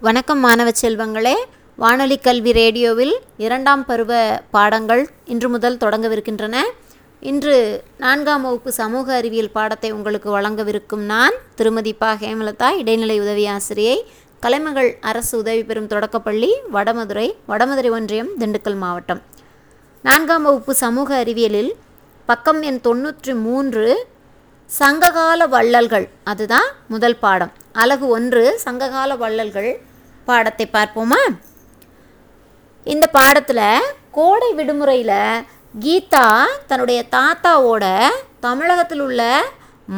வணக்கம் மாணவ செல்வங்களே. வானொலி கல்வி ரேடியோவில் இரண்டாம் பருவ பாடங்கள் இன்று முதல் தொடங்கவிருக்கின்றன. இன்று நான்காம் வகுப்பு சமூக அறிவியல் பாடத்தை உங்களுக்கு வழங்கவிருக்கும் நான் திருமதி பா. ஹேமலதா இடைநிலை உதவி ஆசிரியை கலைமகள் அரசு உதவி பெறும் தொடக்கப்பள்ளி வடமதுரை வடமதுரை ஒன்றியம் திண்டுக்கல் மாவட்டம். நான்காம் வகுப்பு சமூக அறிவியலில் பக்கம் எண் தொண்ணூற்றி மூன்று சங்ககால வள்ளல்கள். அதுதான் முதல் பாடம். அழகு ஒன்று சங்ககால வள்ளல்கள் பாடத்தை பார்ப்போமா? இந்த பாடத்தில் கோடை விடுமுறையில் கீதா தன்னுடைய தாத்தாவோட தமிழகத்தில் உள்ள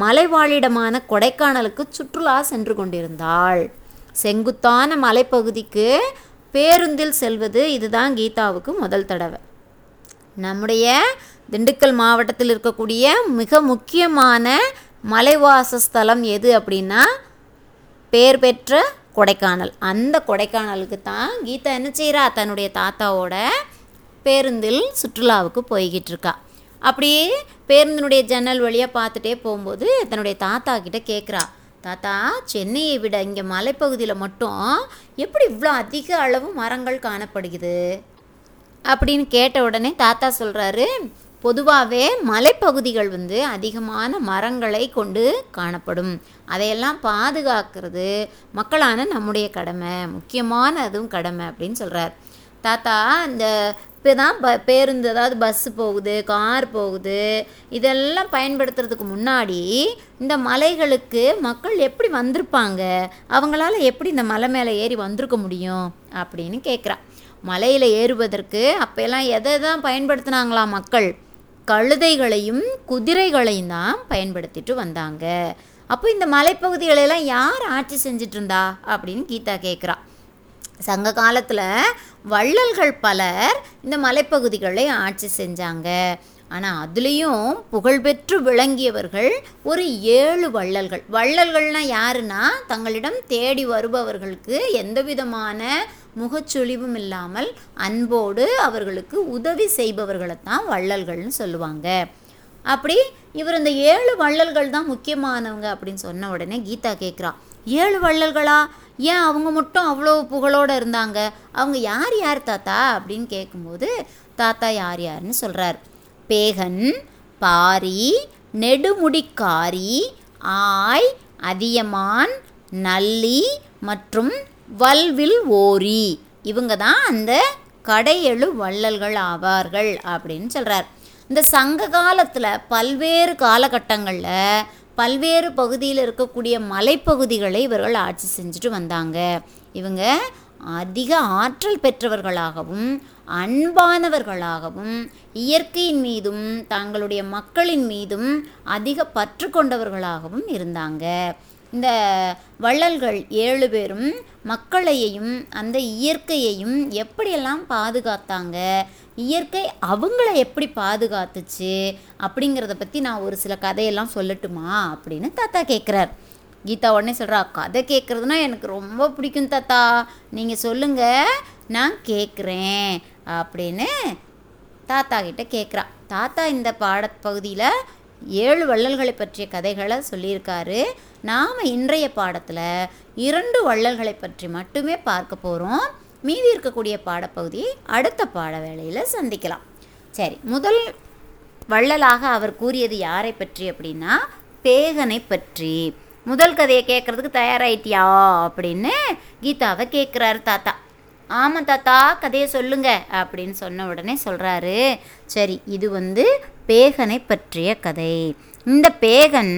மலைவாழிடமான கொடைக்கானலுக்கு சுற்றுலா சென்று கொண்டிருந்தாள். செங்குத்தான மலைப்பகுதிக்கு பேருந்தில் செல்வது இதுதான் கீதாவுக்கு முதல் தடவை. நம்முடைய திண்டுக்கல் மாவட்டத்தில் இருக்கக்கூடிய மிக முக்கியமான மலைவாசஸ்தலம் எது அப்படின்னா பேர் பெற்ற கொடைக்கானல். அந்த கொடைக்கானலுக்கு தான் கீதா என்ன செய்கிறா தன்னுடைய தாத்தாவோட பேருந்தில் சுற்றுலாவுக்கு போய்கிட்டு இருக்கா. அப்படியே பேருந்தினுடைய ஜன்னல் வழியாக பார்த்துட்டே போகும்போது தன்னுடைய தாத்தா கிட்டே கேட்குறா தாத்தா சென்னையை விட இங்கே மலைப்பகுதியில் மட்டும் எப்படி இவ்வளோ அதிக அளவு மரங்கள் காணப்படுகிறது? அப்படின்னு கேட்ட உடனே தாத்தா சொல்கிறாரு பொதுவாகவே மலைப்பகுதிகள் வந்து அதிகமான மரங்களை கொண்டு காணப்படும். அதையெல்லாம் பாதுகாக்கிறது மக்களான நம்முடைய கடமை முக்கியமான அதுவும் கடமை அப்படின்னு சொல்கிறார் தாத்தா இந்த இப்போ தான் ப பேருந்து அதாவது பஸ்ஸு போகுது கார் போகுது இதெல்லாம் பயன்படுத்துறதுக்கு முன்னாடி இந்த மலைகளுக்கு மக்கள் எப்படி வந்திருப்பாங்க? அவங்களால எப்படி இந்த மலை மேலே ஏறி வந்திருக்க முடியும்? அப்படின்னு கேட்குறா மலையில் ஏறுவதற்கு அப்போல்லாம் எதை தான் பயன்படுத்தினாங்களாம் மக்கள்? கழுதைகளையும் குதிரைகளையும் தான் பயன்படுத்திட்டு வந்தாங்க. அப்போ இந்த மலைப்பகுதிகளெல்லாம் யார் ஆட்சி செஞ்சிட்டு இருந்தா அப்படின்னு கீதா கேட்குறா சங்க காலத்தில் வள்ளல்கள் பலர் இந்த மலைப்பகுதிகளை ஆட்சி செஞ்சாங்க. ஆனால் அதுலேயும் புகழ்பெற்று விளங்கியவர்கள் ஒரு ஏழு வள்ளல்கள். வள்ளல்கள்னால் யாருன்னா தங்களிடம் தேடி வருபவர்களுக்கு எந்த விதமான முகச்சொலிவும் இல்லாமல் அன்போடு அவர்களுக்கு உதவி செய்பவர்களை தான் வள்ளல்கள்னு சொல்லுவாங்க. அப்படி இவர் இந்த ஏழு வள்ளல்கள் தான் முக்கியமானவங்க அப்படின்னு சொன்ன உடனே கீதா கேட்குறா ஏழு வள்ளல்களா? ஏன் அவங்க மட்டும் அவ்வளோ புகழோடு இருந்தாங்க? அவங்க யார் யார் தாத்தா? அப்படின்னு கேட்கும்போது தாத்தா யார் யாருன்னு சொல்கிறார் பேகன் பாரி நெடுமுடிக்காரி ஆய் அதியமான் நல்லி மற்றும் வல்வில் ஓரி. இவங்க தான் அந்த கடையெழு வள்ளல்கள் ஆவார்கள் அப்படின்னு சொல்கிறார் இந்த சங்க காலத்தில் பல்வேறு காலகட்டங்களில் பல்வேறு பகுதியில் இருக்கக்கூடிய மலைப்பகுதிகளை இவர்கள் ஆட்சி செஞ்சுட்டு வந்தாங்க. இவங்க அதிக ஆற்றல் பெற்றவர்களாகவும் அன்பானவர்களாகவும் இயற்கையின் மீதும் தங்களுடைய மக்களின் மீதும் அதிக பற்று கொண்டவர்களாகவும் இருந்தாங்க. இந்த வள்ளல்கள் ஏழு பேரும் மக்களையும் அந்த இயற்கையையும் எப்படியெல்லாம் பாதுகாத்தாங்க? இயற்கை அவங்கள எப்படி பாதுகாத்துச்சு? அப்படிங்கிறத பற்றி நான் ஒரு சில கதையெல்லாம் சொல்லட்டுமா? அப்படின்னு தாத்தா கேட்குறார் கீதா உடனே சொல்கிறா கதை கேட்குறதுனா எனக்கு ரொம்ப பிடிக்கும் தாத்தா. நீங்கள் சொல்லுங்கள் நான் கேட்குறேன் அப்படின்னு தாத்தா கிட்ட கேட்குறா தாத்தா இந்த பாடப்பகுதியில் ஏழு வள்ளல்களை பற்றிய கதைகளை சொல்லியிருக்காரு. நாம் இன்றைய பாடத்தில் இரண்டு வள்ளல்களை பற்றி மட்டுமே பார்க்க போகிறோம் மீதி இருக்கக்கூடிய பாடப்பகுதியை அடுத்த பாட வேளையில் சந்திக்கலாம். சரி முதல் வள்ளலாக அவர் கூறியது யாரை பற்றி அப்படின்னா பேகனை பற்றி. முதல் கதையை கேட்குறதுக்கு தயாராயிட்டியா அப்படின்னு கீதாவை கேட்குறாரு தாத்தா. ஆமாம் தாத்தா கதையை சொல்லுங்க அப்படின்னு சொன்ன உடனே சொல்கிறாரு சரி இது வந்து பேகனை பற்றிய கதை. இந்த பேகன்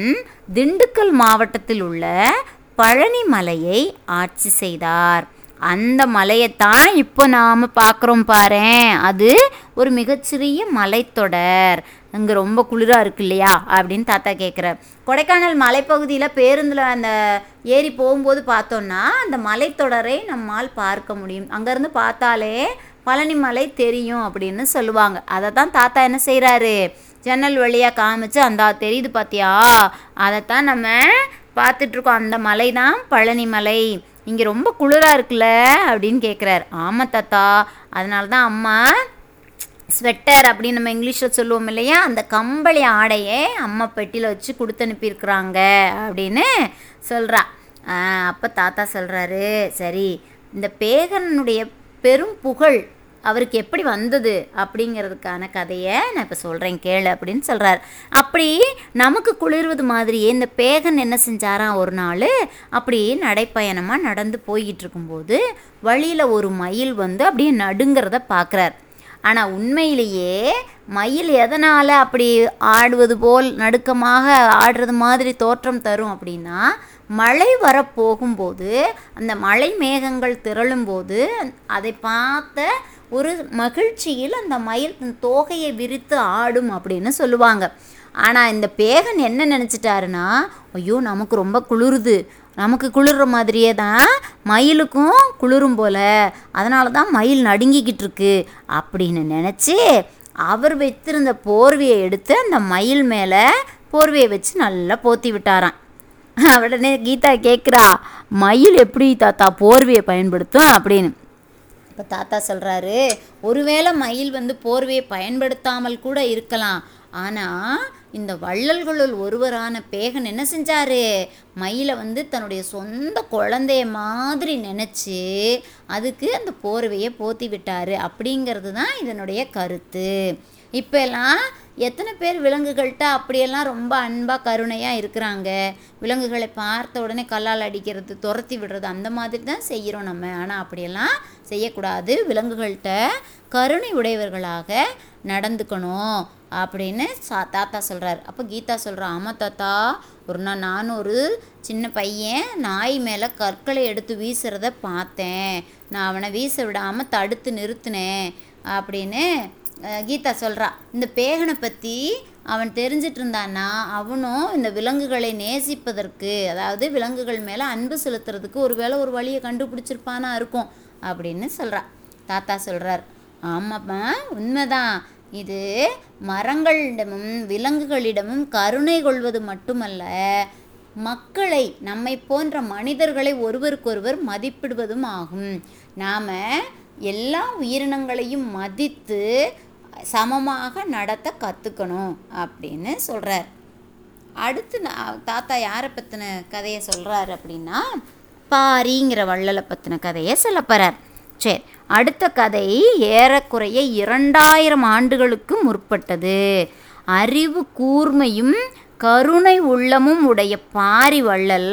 திண்டுக்கல் மாவட்டத்தில் உள்ள பழனி மலையை ஆட்சி செய்தார். அந்த மலையைத்தான் இப்போ நாம் பார்க்குறோம் பாரேன். அது ஒரு மிகச்சிறிய மலைத்தொடர். இங்கே ரொம்ப குளிராக இருக்கு இல்லையா அப்படின்னு தாத்தா கேட்குறார் கொடைக்கானல் மலைப்பகுதியில் பேருந்தில் அந்த ஏறி போகும்போது பார்த்தோன்னா அந்த மலைத்தொடரை நம்மால் பார்க்க முடியும். அங்கேருந்து பார்த்தாலே பழனிமலை தெரியும் அப்படின்னு சொல்லுவாங்க. அதை தான் தாத்தா என்ன செய்கிறாரு ஜன்னல் வழியாக காமிச்சு அந்த தெரியுது பார்த்தியா அதைத்தான் நம்ம பார்த்துட்ருக்கோம். அந்த மலை தான் பழனிமலை இங்கே ரொம்ப குளிராக இருக்குல்ல? அப்படின்னு கேட்குறாரு ஆமாம் தாத்தா. அதனால தான் அம்மா ஸ்வெட்டர் அப்படின்னு நம்ம இங்கிலீஷில் சொல்லுவோம் இல்லையா? அந்த கம்பளி ஆடையை அம்மா பெட்டியில் வச்சு கொடுத்து அனுப்பியிருக்கிறாங்க அப்படின்னு சொல்கிறா அப்போ தாத்தா சொல்கிறாரு சரி இந்த பேகனுடைய பெரும் புகழ் அவருக்கு எப்படி வந்தது அப்படிங்கிறதுக்கான கதையை நான் இப்போ சொல்கிறேன் கேளு அப்படின்னு சொல்கிறார் அப்படி நமக்கு குளிர்வது மாதிரியே இந்த பேகன் என்ன செஞ்சாராம் ஒரு நாள்? அப்படி நடைப்பயணமாக நடந்து போய்கிட்டு இருக்கும்போது வழியில் ஒரு மயில் வந்து அப்படியே நடுங்கிறத பார்க்குறார் ஆனால் உண்மையிலேயே மயில் எதனால் அப்படி ஆடுவது போல் நடுக்கமாக ஆடுறது மாதிரி தோற்றம் தரும் அப்படின்னா மழை வரப்போகும்போது அந்த மழை மேகங்கள் திரளும்போது அதை பார்த்த ஒரு மகிழ்ச்சியில் அந்த மயில் தோகையை விரித்து ஆடும் அப்படின்னு சொல்லுவாங்க. ஆனால் இந்த பேகன் என்ன நினச்சிட்டாருன்னா ஐயோ நமக்கு ரொம்ப குளிருது. நமக்கு குளிர்ற மாதிரியே தான் மயிலுக்கும் குளிரும் போல. அதனால தான் மயில் நடுங்கிக்கிட்டு இருக்கு. அப்படின்னு நினச்சி அவர் வைத்திருந்த போர்வையை எடுத்து அந்த மயில் மேலே போர்வையை வச்சு நல்லா போத்தி விட்டாராம். உடனே கீதா கேட்குறா மயில் எப்படி தாத்தா போர்வையை பயன்படுத்தும்? அப்படின்னு. இப்போ தாத்தா சொல்கிறாரு ஒருவேளை மயில் வந்து போர்வையை பயன்படுத்தாமல் கூட இருக்கலாம். ஆனால் இந்த வள்ளல்களுள் ஒருவரான பேகன் என்ன செஞ்சார்? மயிலை வந்து தன்னுடைய சொந்த குழந்தைய மாதிரி நினச்சி அதுக்கு அந்த போர்வையை போத்தி விட்டார். அப்படிங்கிறது தான் இதனுடைய கருத்து. இப்போ எல்லாம் எத்தனை பேர் விலங்குகள்கிட்ட அப்படியெல்லாம் ரொம்ப அன்பாக கருணையாக இருக்கிறாங்க. விலங்குகளை பார்த்த உடனே கல்லால் அடிக்கிறது துரத்தி விடுறது அந்த மாதிரி தான் செய்கிறோம் நம்ம. ஆனால் அப்படியெல்லாம் செய்யக்கூடாது. விலங்குகள்கிட்ட கருணை உடையவர்களாக நடந்துக்கணும் அப்படின்னு சா தாத்தா சொல்கிறார் அப்போ கீதா சொல்கிறா ஆமாம் தாத்தா ஒரு நாள் நானும் ஒரு சின்ன பையன் நாய் மேலே கற்களை எடுத்து வீசுறத பார்த்தேன். நான் அவனை வீச விடாமல் தடுத்து நிறுத்தினேன். அப்படின்னு கீதா சொல்கிறா இந்த பேகனை பற்றி அவன் தெரிஞ்சிட்டு இருந்தான்னா அவனும் இந்த விலங்குகளை நேசிப்பதற்கு அதாவது விலங்குகள் மேலே அன்பு செலுத்துறதுக்கு ஒருவேளை ஒரு வழியை கண்டுபிடிச்சிருப்பானா இருக்கும் அப்படின்னு சொல்கிறா தாத்தா சொல்கிறார் ஆமாம்மா உண்மைதான். இது மரங்களிடமும் விலங்குகளிடமும் கருணை கொள்வது மட்டுமல்ல மக்களை நம்மை போன்ற மனிதர்களை ஒருவருக்கொருவர் மதிப்பிடுவதும் ஆகும். நாம் எல்லா உயிரினங்களையும் மதித்து சமமாக நடத்த கற்றுக்கணும் அப்படின்னு சொல்கிறார் அடுத்து நான் தாத்தா யாரை பற்றின கதையை சொல்கிறாரு அப்படின்னா பாரிங்கிற வள்ளலை பற்றின கதையை சொல்ல போகிறார் சரி அடுத்த கதை ஏறக்குறைய இரண்டாயிரம் ஆண்டுகளுக்கு முற்பட்டது. அறிவு கூர்மையும் கருணை உள்ளமும் உடைய பாரி வள்ளல்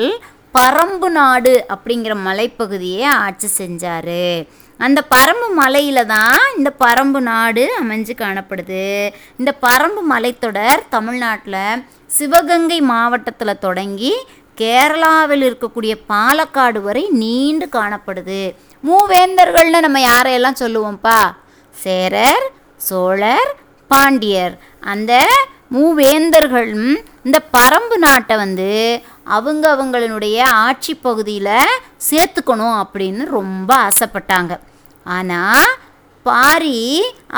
பரம்பு நாடு அப்படிங்கிற மலைப்பகுதியை ஆட்சி செஞ்சார். அந்த பரம்பு மலையில் தான் இந்த பரம்பு நாடு அமைஞ்சு காணப்படுது. இந்த பரம்பு மலைத்தொடர் தமிழ்நாட்டில் சிவகங்கை மாவட்டத்தில் தொடங்கி கேரளாவில் இருக்கக்கூடிய பாலக்காடு வரை நீண்டு காணப்படுது. மூவேந்தர்கள்னு நம்ம யாரையெல்லாம் சொல்லுவோம்ப்பா? சேரர் சோழர் பாண்டியர். அந்த மூவேந்தர்களும் இந்த பரம்பு நாட்டை வந்து அவங்க அவங்களுடைய ஆட்சி பகுதியில் சேர்த்துக்கணும் அப்படின்னு ரொம்ப ஆசைப்பட்டாங்க. ஆனால் பாரி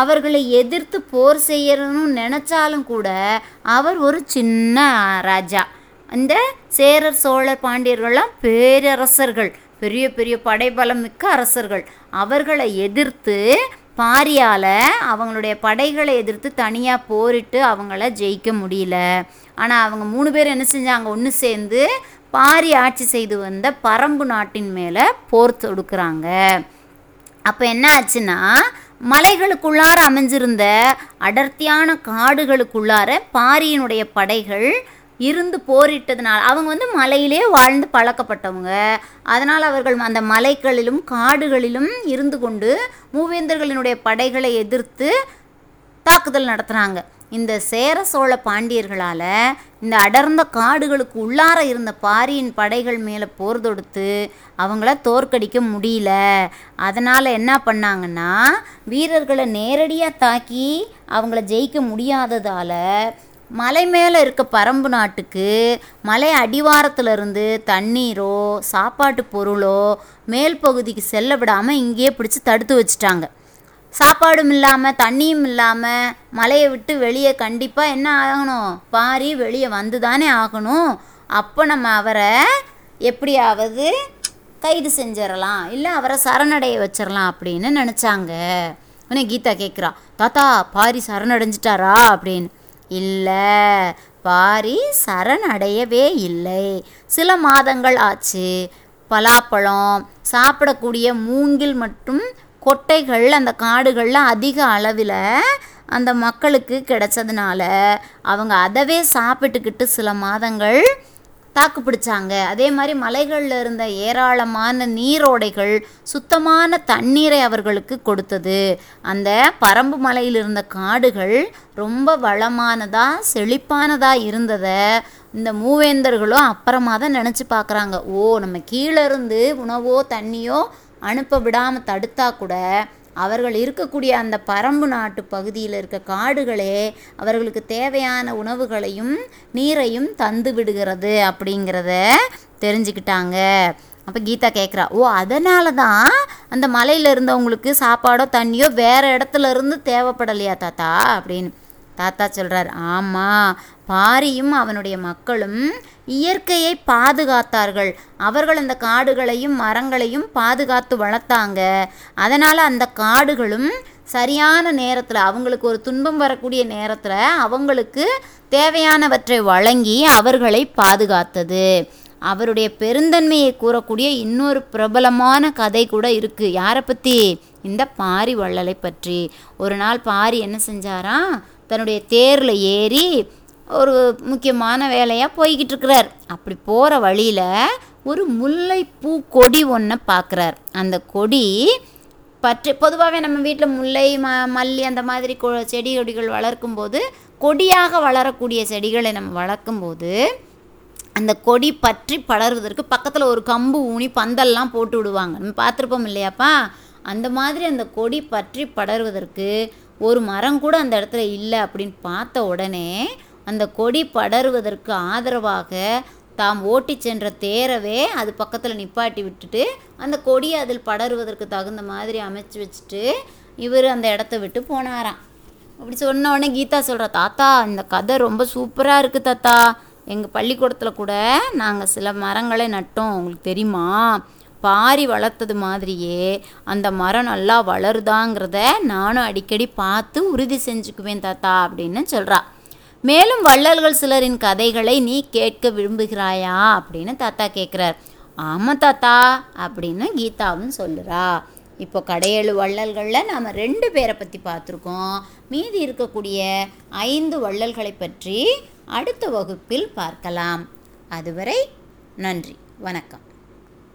அவர்களை எதிர்த்து போர் செய்யணும்னு நினச்சாலும் கூட அவர் ஒரு சின்ன ராஜா. இந்த சேரர் சோழர் பாண்டியர்கள்லாம் பேரரசர்கள் பெரிய பெரிய படைபலம் மிக்க அரசர்கள். அவர்களை எதிர்த்து பாரியால் அவங்களுடைய படைகளை எதிர்த்து தனியாக போரிட்டு அவங்கள ஜெயிக்க முடியல. ஆனால் அவங்க மூணு பேர் என்ன செஞ்சாங்க? ஒன்று சேர்ந்து பாரி ஆட்சி செய்து வந்த பரம்பு நாட்டின் மேலே போர் தொடுக்குறாங்க. அப்போ என்ன ஆச்சுன்னா மலைகளுக்குள்ளார அமைஞ்சிருந்த அடர்த்தியான காடுகளுக்குள்ளார பாரியினுடைய படைகள் இருந்து போரிட்டதுனால அவங்க வந்து மலையிலே வாழ்ந்து பழக்கப்பட்டவங்க. அதனால் அவர்கள் அந்த மலைகளிலும் காடுகளிலும் இருந்து கொண்டு மூவேந்தர்களினுடைய படைகளை எதிர்த்து தாக்குதல் நடத்துகிறாங்க இந்த சேர சோழ பாண்டியர்களால் இந்த அடர்ந்த காடுகளுக்கு உள்ளார இருந்த பாரியின் படைகள் மேலே போர் தொடுத்து அவங்கள தோற்கடிக்க முடியல. அதனால் என்ன பண்ணாங்கன்னா வீரர்களை நேரடியாக தாக்கி அவங்கள ஜெயிக்க முடியாததால் மலை மேலே இருக்க பரம்பு நாட்டுக்கு மலை அடிவாரத்திலிருந்து தண்ணீரோ சாப்பாட்டு பொருளோ மேல் பகுதிக்கு செல்ல விடாமல் இங்கேயே பிடிச்சி தடுத்து வச்சுட்டாங்க. சாப்பாடும் இல்லாமல் தண்ணியும் இல்லாமல் மலையை விட்டு வெளியே கண்டிப்பாக என்ன ஆகணும்? பாரி வெளியே வந்து தானே ஆகணும். அப்போ நம்ம அவரை எப்படியாவது கைது செஞ்சிடலாம். இல்லை அவரை சரணடைய வச்சிடலாம் அப்படின்னு நினச்சாங்க. உடனே கீதா கேட்குறா தாத்தா பாரி சரணடைஞ்சிட்டாரா? அப்படின்னு. இல்லை பாரி சரணடையவே இல்லை. சில மாதங்கள் ஆச்சு. பலாப்பழம் சாப்பிடக்கூடிய மூங்கில் மற்றும் கொட்டைகள் அந்த காடுகளில் அதிக அளவில் அந்த மக்களுக்கு கிடைச்சதுனால அவங்க அதவே சாப்பிட்டுக்கிட்டு சில மாதங்கள் தாக்கு பிடிச்சாங்க. அதே மாதிரி மலைகளில் இருந்த ஏராளமான நீரோடைகள் சுத்தமான தண்ணீரை அவர்களுக்கு கொடுத்தது. அந்த பரம்பு மலையில் இருந்த காடுகள் ரொம்ப வளமானதாக செழிப்பானதாக இருந்ததை இந்த மூவேந்தர்களும் அப்புறமா தான் நினச்சி பார்க்குறாங்க. ஓ நம்ம கீழே இருந்து உணவோ தண்ணியோ அனுப்ப விடாமல் தடுத்தா கூட அவர்கள் இருக்கக்கூடிய அந்த பரம்பு நாட்டு பகுதியில் இருக்க காடுகளே அவர்களுக்கு தேவையான உணவுகளையும் நீரையும் தந்து விடுகிறது அப்படிங்கிறத தெரிஞ்சுக்கிட்டாங்க. அப்போ கீதா கேட்குறா ஓ அதனால தான் அந்த மலையில் இருந்தவங்களுக்கு சாப்பாடோ தண்ணியோ வேறு இடத்துல இருந்து தேவைப்படலையா தாத்தா? அப்படின்னு. தாத்தா சொல்கிறார் ஆமாம் பாரியும் அவனுடைய மக்களும் இயற்கையை பாதுகாத்தார்கள். அவர்கள் அந்த காடுகளையும் மரங்களையும் பாதுகாத்து வளர்த்தாங்க. அதனால் அந்த காடுகளும் சரியான நேரத்தில் அவங்களுக்கு ஒரு துன்பம் வரக்கூடிய நேரத்தில் அவங்களுக்கு தேவையானவற்றை வழங்கி அவர்களை பாதுகாத்தது. அவருடைய பெருந்தன்மையை கூறக்கூடிய இன்னொரு பிரபலமான கதை கூட இருக்குது யாரை பற்றி இந்த பாரி வள்ளலை பற்றி. ஒரு நாள் பாரி என்ன செஞ்சாராம்? தன்னுடைய தேரில் ஏறி ஒரு முக்கியமான வேலையாக போய்கிட்டு இருக்கிறார் அப்படி போகிற வழியில் ஒரு முல்லைப்பூ கொடி ஒன்றை பார்க்குறார் அந்த கொடி பற்றி பொதுவாகவே நம்ம வீட்டில் முல்லை ம மல்லி அந்த மாதிரி கொ செடி கொடிகள் வளர்க்கும்போது கொடியாக வளரக்கூடிய செடிகளை நம்ம வளர்க்கும்போது அந்த கொடி பற்றி படர்வதற்கு பக்கத்தில் ஒரு கம்பு ஊனி பந்தல்லாம் போட்டு விடுவாங்க. நம்ம பார்த்துருப்போம் இல்லையாப்பா? அந்த மாதிரி அந்த கொடி பற்றி படர்வதற்கு ஒரு மரம் கூட அந்த இடத்துல இல்லை அப்படின்னு பார்த்த உடனே அந்த கொடி படருவதற்கு ஆதரவாக தாம் ஓட்டி சென்ற தேரவே அது பக்கத்தில் நிப்பாட்டி விட்டுட்டு அந்த கொடியை அதில் படருவதற்கு தகுந்த மாதிரி அமைச்சு வச்சுட்டு இவர் அந்த இடத்த விட்டு போனாராம். அப்படி சொன்ன உடனே கீதா சொல்கிறா தாத்தா இந்த கதை ரொம்ப சூப்பராக இருக்குது தாத்தா. எங்கள் பள்ளிக்கூடத்தில் கூட நாங்கள் சில மரங்களை நட்டோம். உங்களுக்கு தெரியுமா? பாரி வளர்த்தது மாதிரியே அந்த மரம் நல்லா வளருதாங்கிறத நானும் அடிக்கடி பார்த்து உறுதி செஞ்சுக்குவேன் தாத்தா அப்படின்னு சொல்கிறா மேலும் வள்ளல்கள் சிலரின் கதைகளை நீ கேட்க விரும்புகிறாயா அப்படின்னு தாத்தா கேட்குறார் ஆமாம் தாத்தா அப்படின்னு கீதாவும் சொல்லுறா. இப்போ கடையேழு வள்ளல்களில் நாம் ரெண்டு பேரை பற்றி பார்த்துருக்கோம். மீதி இருக்கக்கூடிய ஐந்து வள்ளல்களை பற்றி அடுத்த வகுப்பில் பார்க்கலாம். அதுவரை நன்றி. வணக்கம்.